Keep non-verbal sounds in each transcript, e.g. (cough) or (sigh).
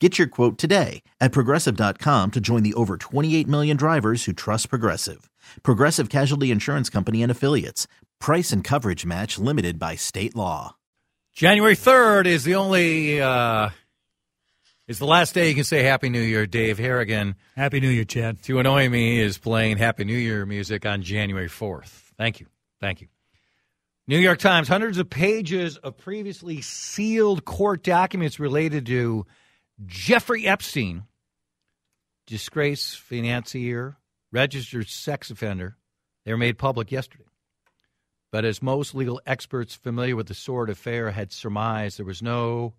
Get your quote today at progressive.com to join the over 28 million drivers who trust Progressive. Progressive Casualty Insurance Company and Affiliates. Price and coverage match limited by state law. January 3rd is the only uh, it's the last day you can say Happy New Year. Dave Harrigan, Happy New Year, Chad. to annoy me, is playing Happy New Year music on January 4th. Thank you. Thank you. New York Times, hundreds of pages of previously sealed court documents related to Jeffrey Epstein, disgraced financier, registered sex offender. They were made public yesterday. But as most legal experts familiar with the Sword affair had surmised, there was no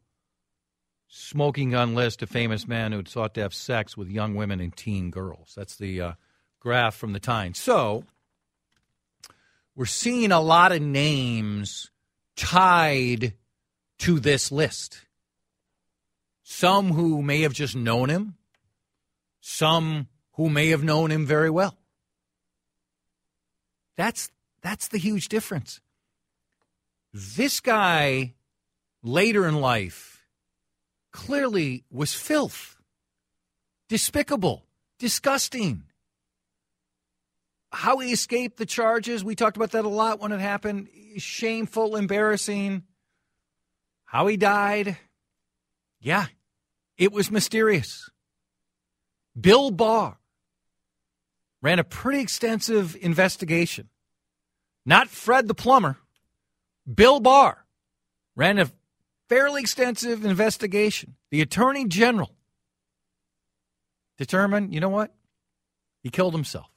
smoking gun list of famous men who sought to have sex with young women and teen girls. That's the uh, graph from the Times. So we're seeing a lot of names tied to this list. Some who may have just known him, some who may have known him very well. That's that's the huge difference. This guy later in life clearly was filth, despicable, disgusting. How he escaped the charges, we talked about that a lot when it happened. Shameful, embarrassing. How he died, yeah, it was mysterious. Bill Barr ran a pretty extensive investigation. Not Fred the plumber. Bill Barr ran a fairly extensive investigation. The attorney general determined, you know what? He killed himself.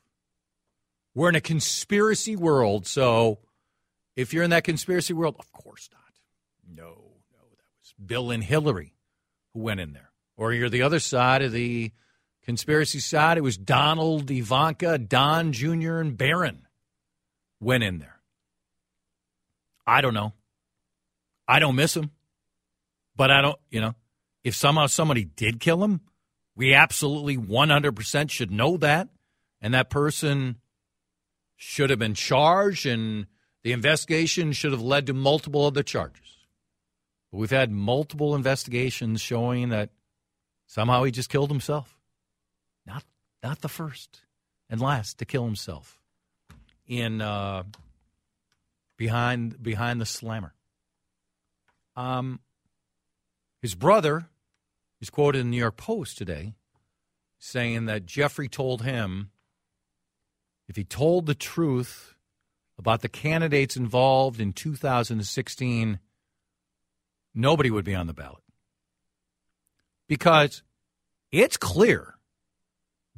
We're in a conspiracy world, so if you're in that conspiracy world, of course not. No, no, that was Bill and Hillary who went in there. Or you're the other side of the conspiracy side. It was Donald, Ivanka, Don Jr., and Barron went in there. I don't know. I don't miss him. But I don't, you know, if somehow somebody did kill him, we absolutely 100% should know that. And that person should have been charged, and the investigation should have led to multiple other charges. But we've had multiple investigations showing that somehow he just killed himself. Not, not the first and last to kill himself in uh, behind behind the slammer. Um, his brother is quoted in the New York Post today saying that Jeffrey told him if he told the truth about the candidates involved in 2016, nobody would be on the ballot. Because it's clear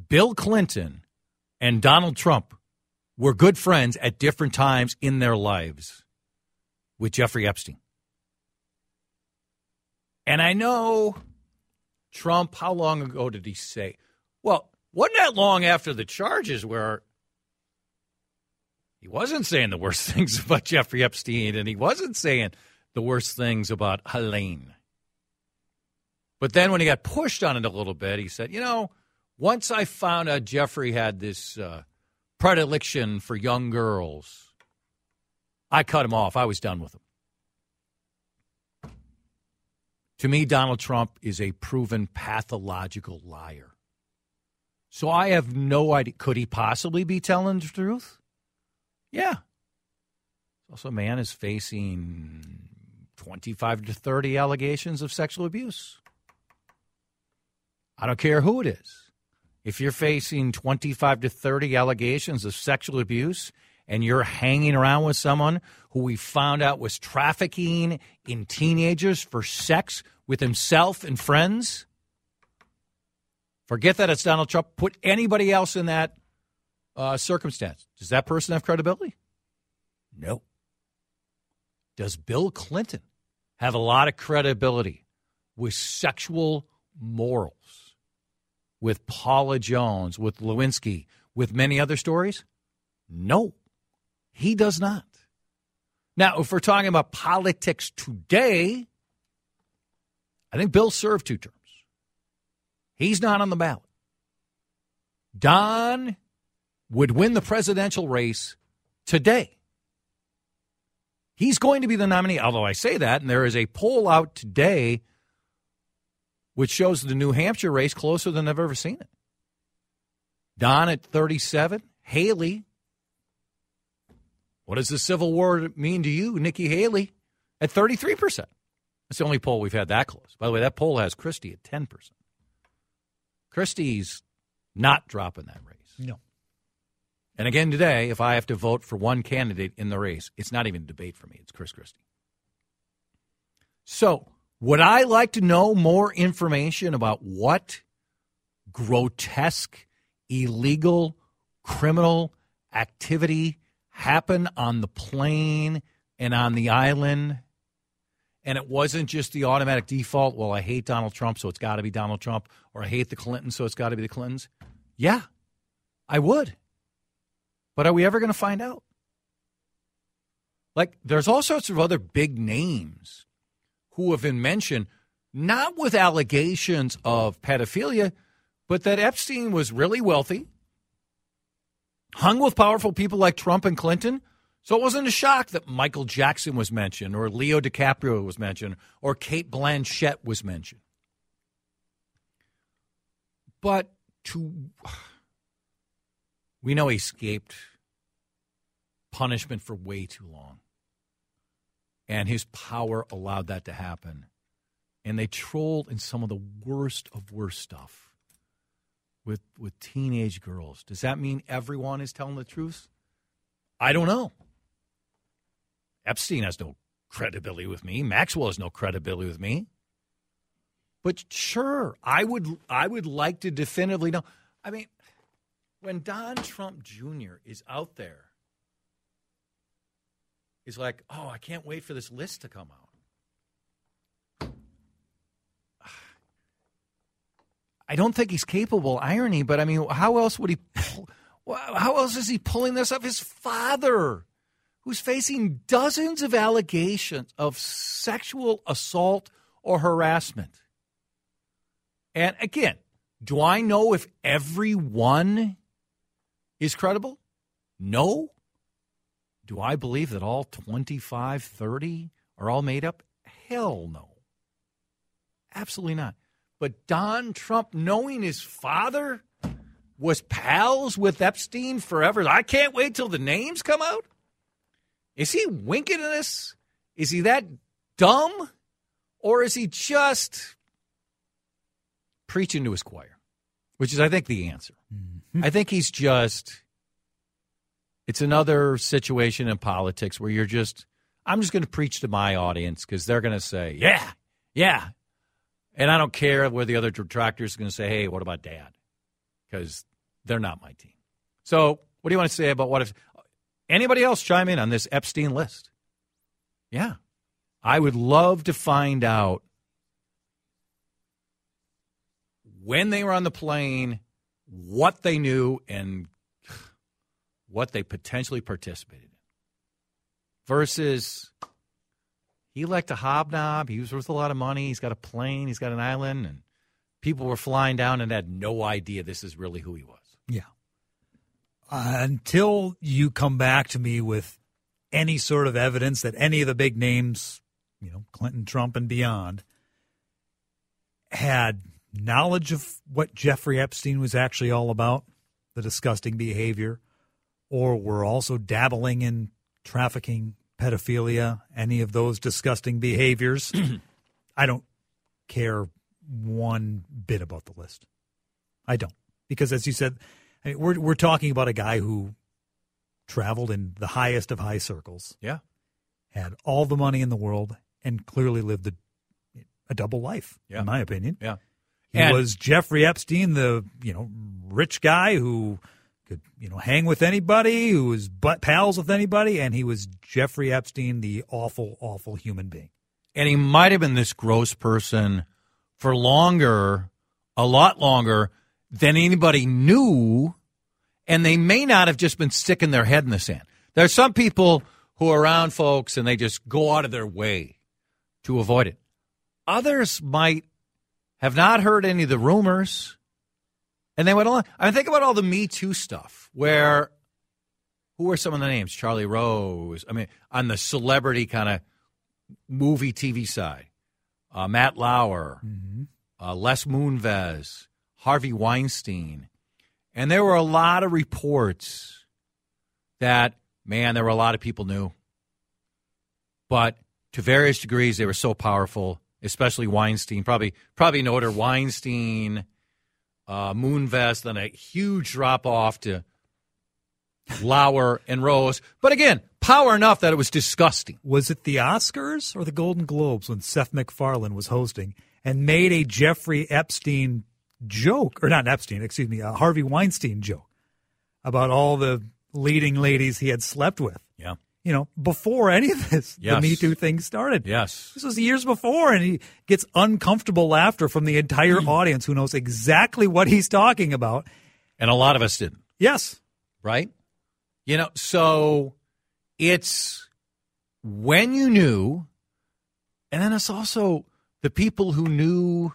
Bill Clinton and Donald Trump were good friends at different times in their lives with Jeffrey Epstein. And I know Trump, how long ago did he say? Well, wasn't that long after the charges where he wasn't saying the worst (laughs) things about Jeffrey Epstein and he wasn't saying the worst things about Ghislaine. But then when he got pushed on it a little bit, he said, you know, once I found out Jeffrey had this uh, predilection for young girls, I cut him off. I was done with him. To me, Donald Trump is a proven pathological liar. So I have no idea. Could he possibly be telling the truth? Yeah. Also, a man is facing 25 to 30 allegations of sexual abuse. I don't care who it is. If you're facing 25 to 30 allegations of sexual abuse and you're hanging around with someone who we found out was trafficking in teenagers for sex with himself and friends, forget that it's Donald Trump. Put anybody else in that uh, circumstance. Does that person have credibility? No. Does Bill Clinton have a lot of credibility with sexual morals, with Paula Jones, with Lewinsky, with many other stories? No, he does not. Now, if we're talking about politics today, I think Bill served two terms. He's not on the ballot. Don would win the presidential race today. He's going to be the nominee, although I say that, and there is a poll out today which shows the New Hampshire race closer than I've ever seen it. Don at 37, Haley. What does the Civil War mean to you, Nikki Haley, at 33%? That's the only poll we've had that close. By the way, that poll has Christie at 10%. Christie's not dropping that race. No. And again today, if I have to vote for one candidate in the race, it's not even a debate for me. It's Chris Christie. So, would I like to know more information about what grotesque, illegal, criminal activity happened on the plane and on the island? And it wasn't just the automatic default, well, I hate Donald Trump, so it's got to be Donald Trump, or I hate the Clintons, so it's got to be the Clintons. Yeah, I would. But are we ever going to find out? Like, there's all sorts of other big names who have been mentioned, not with allegations of pedophilia, but that Epstein was really wealthy, hung with powerful people like Trump and Clinton. So it wasn't a shock that Michael Jackson was mentioned, or Leo DiCaprio was mentioned, or Cate Blanchett was mentioned. But to (sighs) we know he escaped punishment for way too long. And his power allowed that to happen. And they trolled in some of the worst of worst stuff with with teenage girls. Does that mean everyone is telling the truth? I don't know. Epstein has no credibility with me. Maxwell has no credibility with me. But sure, I would I would like to definitively know. I mean, when Don Trump Jr. is out there, he's like, oh, I can't wait for this list to come out. (sighs) I don't think he's capable irony, but I mean, how else would he? Pull, how else is he pulling this off? His father, who's facing dozens of allegations of sexual assault or harassment. And again, do I know if everyone is credible? No. Do I believe that all 25, 30 are all made up? Hell no. Absolutely not. But Don Trump, knowing his father was pals with Epstein forever, I can't wait till the names come out. Is he winking at us? Is he that dumb? Or is he just preaching to his choir? Which is, I think, the answer. Mm-hmm. I think he's just, it's another situation in politics where you're just, I'm just going to preach to my audience because they're going to say, yeah, yeah. And I don't care where the other detractors are going to say, hey, what about dad? Because they're not my team. So, what do you want to say about what if anybody else chime in on this Epstein list? Yeah. I would love to find out when they were on the plane, what they knew, and what they potentially participated in. Versus he liked to hobnob. He was worth a lot of money. He's got a plane. He's got an island, and people were flying down and had no idea this is really who he was. Yeah. Uh, until you come back to me with any sort of evidence that any of the big names, you know, Clinton, Trump, and beyond, had knowledge of what Jeffrey Epstein was actually all about, the disgusting behavior, or were also dabbling in trafficking, pedophilia, any of those disgusting behaviors, (clears throat) I don't care one bit about the list. I don't. Because as you said, I mean, we're, we're talking about a guy who traveled in the highest of high circles, Yeah. had all the money in the world, and clearly lived a, a double life, Yeah. in my opinion. Yeah. He And- was Jeffrey Epstein, the you know rich guy who could you know hang with anybody, who was butt pals with anybody, and he was Jeffrey Epstein, the awful, awful human being. and he might have been this gross person for longer, a lot longer than anybody knew, and they may not have just been sticking their head in the sand. There are some people who are around folks and they just go out of their way to avoid it. Others might have not heard any of the rumors, and they went along. I mean, think about all the Me Too stuff where. Who were some of the names? Charlie Rose. I mean, on the celebrity kind of movie TV side. Uh, Matt Lauer, uh, Les Moonves, Harvey Weinstein. And there were a lot of reports that, man, there were a lot of people knew. But to various degrees, they were so powerful, especially Weinstein. Probably, probably know her Weinstein, uh, Moonves, then a huge drop off to Lauer and Rose. But again, power enough that it was disgusting. Was it the Oscars or the Golden Globes when Seth MacFarlane was hosting and made a Jeffrey Epstein joke, or not Epstein, excuse me, a Harvey Weinstein joke about all the leading ladies he had slept with? Yeah. You know, before any of this, Yes. the Me Too thing started. Yes. This was years before, and he gets uncomfortable laughter from the entire Hmm. audience who knows exactly what he's talking about. And a lot of us didn't. Yes. right? You know, so it's when you knew, and then it's also the people who knew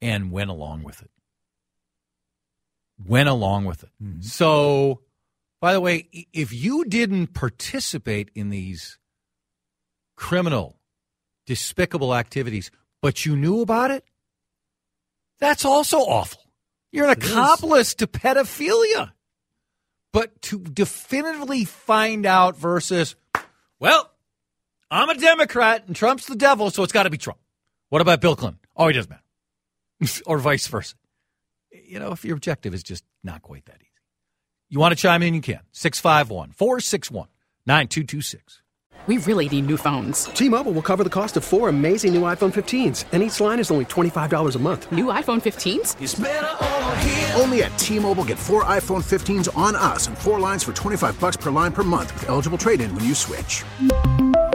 and went along with it. Went along with it. So, by the way, if you didn't participate in these criminal, despicable activities, but you knew about it, that's also awful. You're an It is. accomplice to pedophilia. But to definitively find out versus, well, I'm a Democrat and Trump's the devil, so it's got to be Trump. What about Bill Clinton? Oh, he doesn't matter. (laughs) or vice versa. You know, if your objective is just not quite that easy. You want to chime in? You can. 651 461 9226. We really need new phones. T-Mobile will cover the cost of four amazing new iPhone 15s, and each line is only $25 a month. New iPhone 15s? Only at T-Mobile get four iPhone 15s on us and four lines for 25 bucks per line per month with eligible trade-in when you switch.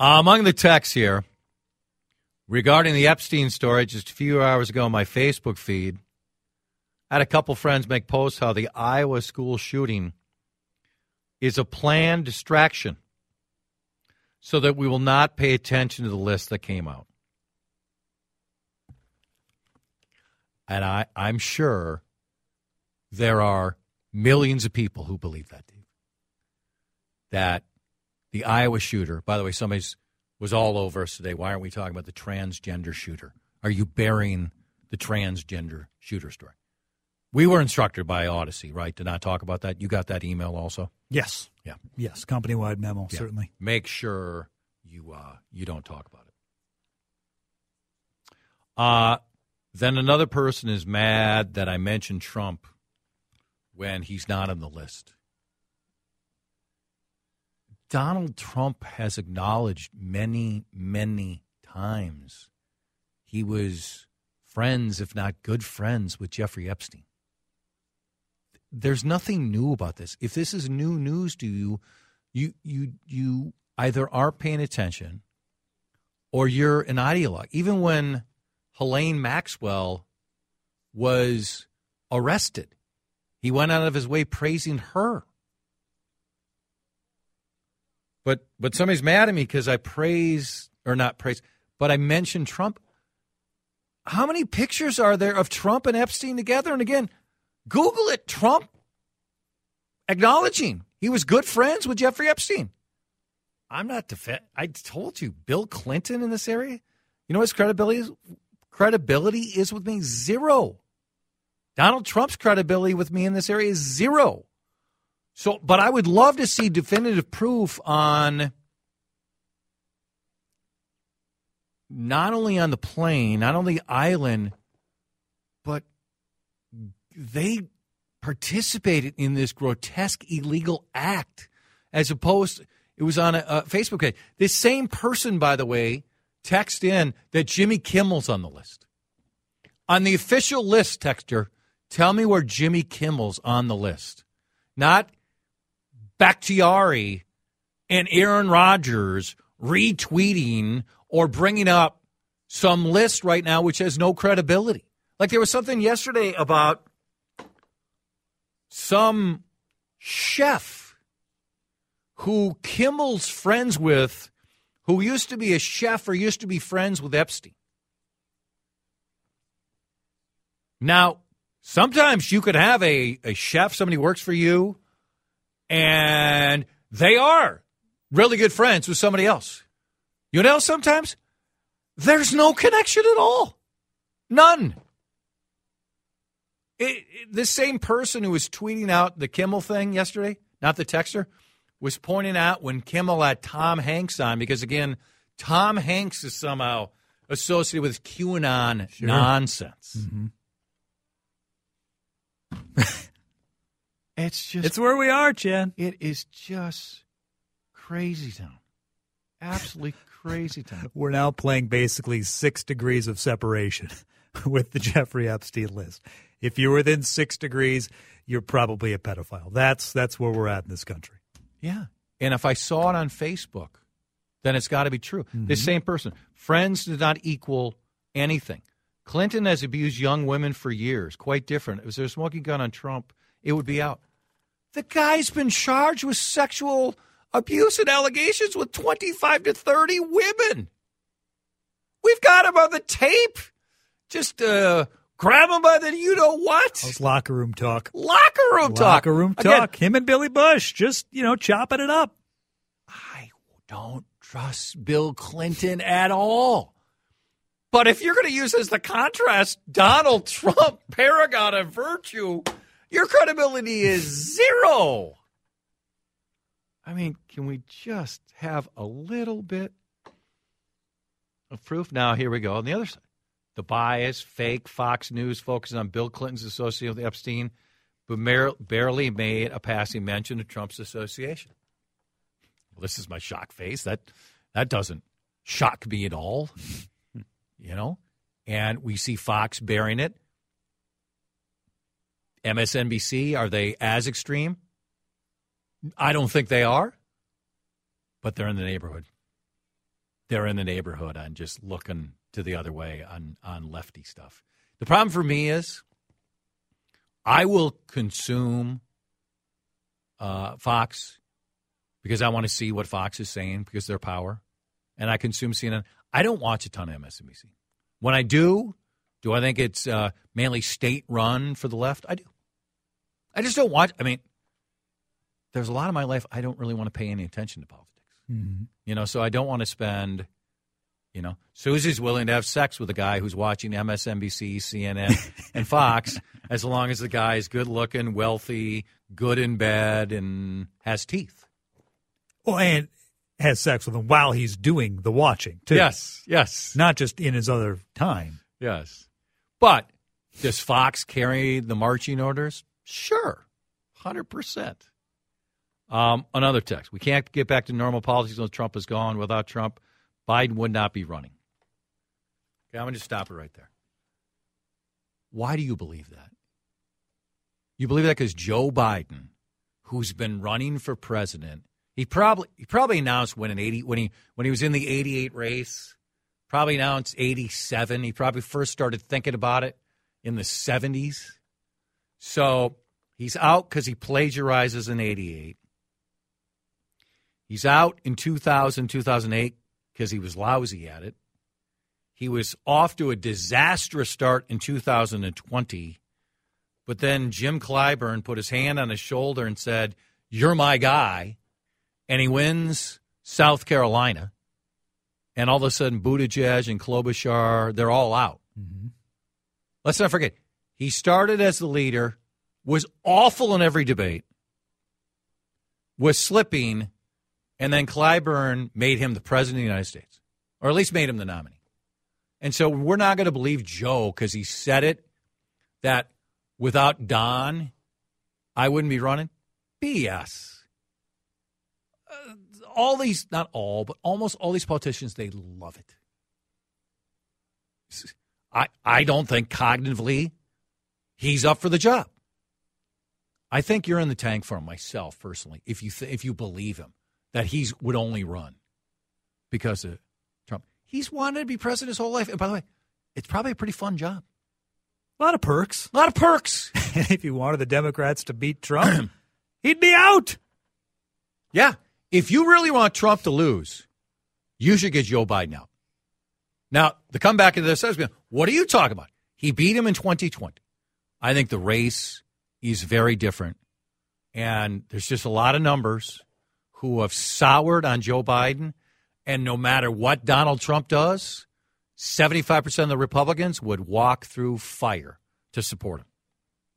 Uh, among the texts here regarding the Epstein story, just a few hours ago on my Facebook feed, I had a couple friends make posts how the Iowa school shooting is a planned distraction so that we will not pay attention to the list that came out. And I, I'm sure there are millions of people who believe that. That the Iowa shooter, by the way, somebody was all over us today. Why aren't we talking about the transgender shooter? Are you burying the transgender shooter story? We were instructed by Audacy, right, to not talk about that. You got that email also? Yes. Yeah. Yes. Company wide memo, Yeah. certainly. Make sure you uh, you don't talk about it. Uh, then another person is mad that I mentioned Trump when he's not on the list. Donald Trump has acknowledged many, many times he was friends, if not good friends, with Jeffrey Epstein. There's nothing new about this. If this is new news to you, you you you either aren't paying attention or you're an ideologue. Even when Ghislaine Maxwell was arrested, he went out of his way praising her. But but somebody's mad at me because I praise or not praise, but I mentioned Trump. How many pictures are there of Trump and Epstein together? And again, Google it. Trump acknowledging he was good friends with Jeffrey Epstein. I'm not defend. I told you, Bill Clinton in this area. You know his credibility is? Credibility is with me zero. Donald Trump's credibility with me in this area is zero. So, but I would love to see definitive proof on not only on the plane, not only island, but they participated in this grotesque illegal act as opposed it was on a, a Facebook page. This same person, by the way, text in that Jimmy Kimmel's on the list. On the official list, texter, tell me where Jimmy Kimmel's on the list. Not Bakhtiari and Aaron Rodgers retweeting or bringing up some list right now which has no credibility. Like there was something yesterday about some chef who Kimmel's friends with, who used to be a chef or used to be friends with Epstein. Now, sometimes you could have a, a chef, somebody works for you, and they are really good friends with somebody else. You know, sometimes there's no connection at all. None. It, it, this same person who was tweeting out the Kimmel thing yesterday, not the texter, was pointing out when Kimmel had Tom Hanks on, because again, Tom Hanks is somehow associated with QAnon nonsense. Mm-hmm. (laughs) it's just It's where we are, Jen. it is just crazy town. Absolutely crazy town. (laughs) We're now playing basically six degrees of separation (laughs) with the Jeffrey Epstein list. If you're within six degrees, you're probably a pedophile. That's that's where we're at in this country. Yeah. And if I saw it on Facebook, then it's got to be true. The mm-hmm. same person. Friends does not equal anything. Clinton has abused young women for years. Quite different. If there's a smoking gun on Trump, it would be out. The guy's been charged with sexual abuse and allegations with 25 to 30 women. We've got him on the tape. Just uh, grab him by the you know what? How's locker room talk? Locker room talk. Locker room Again, talk. Him and Billy Bush just, you know, chopping it up. I don't trust Bill Clinton at all. But if you're going to use as the contrast Donald Trump, paragon of virtue, your credibility is zero. I mean, can we just have a little bit of proof? Now, here we go on the other side. The bias, fake Fox News focuses on Bill Clinton's association with Epstein, but barely made a passing mention of Trump's association. Well, this is my shock face. That that doesn't shock me at all. (laughs) you know? And we see Fox bearing it. MSNBC, are they as extreme? I don't think they are, but they're in the neighborhood. They're in the neighborhood on just looking to the other way on, on lefty stuff. The problem for me is I will consume uh, Fox because I want to see what Fox is saying because their power, and I consume CNN. I don't watch a ton of MSNBC. When I do, do I think it's uh, mainly state run for the left? I do. I just don't watch. I mean, there's a lot of my life I don't really want to pay any attention to politics. Mm-hmm. You know, so I don't want to spend You know, Susie's willing to have sex with a guy who's watching MSNBC, CNN, (laughs) and Fox, as long as the guy is good looking, wealthy, good in bed, and has teeth. Well, and has sex with him while he's doing the watching, too. Yes, yes, Not just in his other time. yes. But does Fox carry the marching orders? Sure, hundred percent. Um, another text: We can't get back to normal politics until Trump is gone. Without Trump, Biden would not be running. Okay, I'm going to stop it right there. Why do you believe that? You believe that because Joe Biden, who's been running for president, he probably he probably announced when an 80 when he when he was in the 88 race, probably announced 87. He probably first started thinking about it in the 70s. So he's out because he plagiarizes in 88. He's out in 2000, 2008 because he was lousy at it. He was off to a disastrous start in 2020. But then Jim Clyburn put his hand on his shoulder and said, You're my guy. And he wins South Carolina. And all of a sudden, Buttigieg and Klobuchar, they're all out. Mm-hmm. Let's not forget, he started as the leader, was awful in every debate, was slipping, and then Clyburn made him the president of the United States, or at least made him the nominee. And so we're not going to believe Joe because he said it that without Don, I wouldn't be running. BS. Uh, all these, not all, but almost all these politicians, they love it. I, I don't think cognitively he's up for the job. I think you're in the tank for him myself personally. If you th- if you believe him that he's would only run because of Trump, he's wanted to be president his whole life. And by the way, it's probably a pretty fun job. A lot of perks. A lot of perks. (laughs) If you wanted the Democrats to beat Trump, (clears throat) he'd be out. Yeah. If you really want Trump to lose, you should get Joe Biden out. Now, the comeback of this has been, what are you talking about? He beat him in 2020. I think the race is very different. And there's just a lot of numbers who have soured on Joe Biden. And no matter what Donald Trump does, 75% of the Republicans would walk through fire to support him.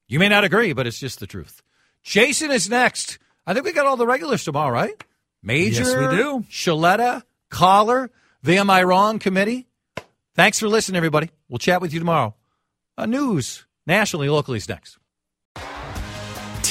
You may not agree, but it's just the truth. Jason is next. I think we got all the regulars tomorrow, right? Major, Yes, we do. Shaletta, Collar, the Am I Wrong committee. Thanks for listening, everybody. We'll chat with you tomorrow. Uh, news, nationally, locally is next.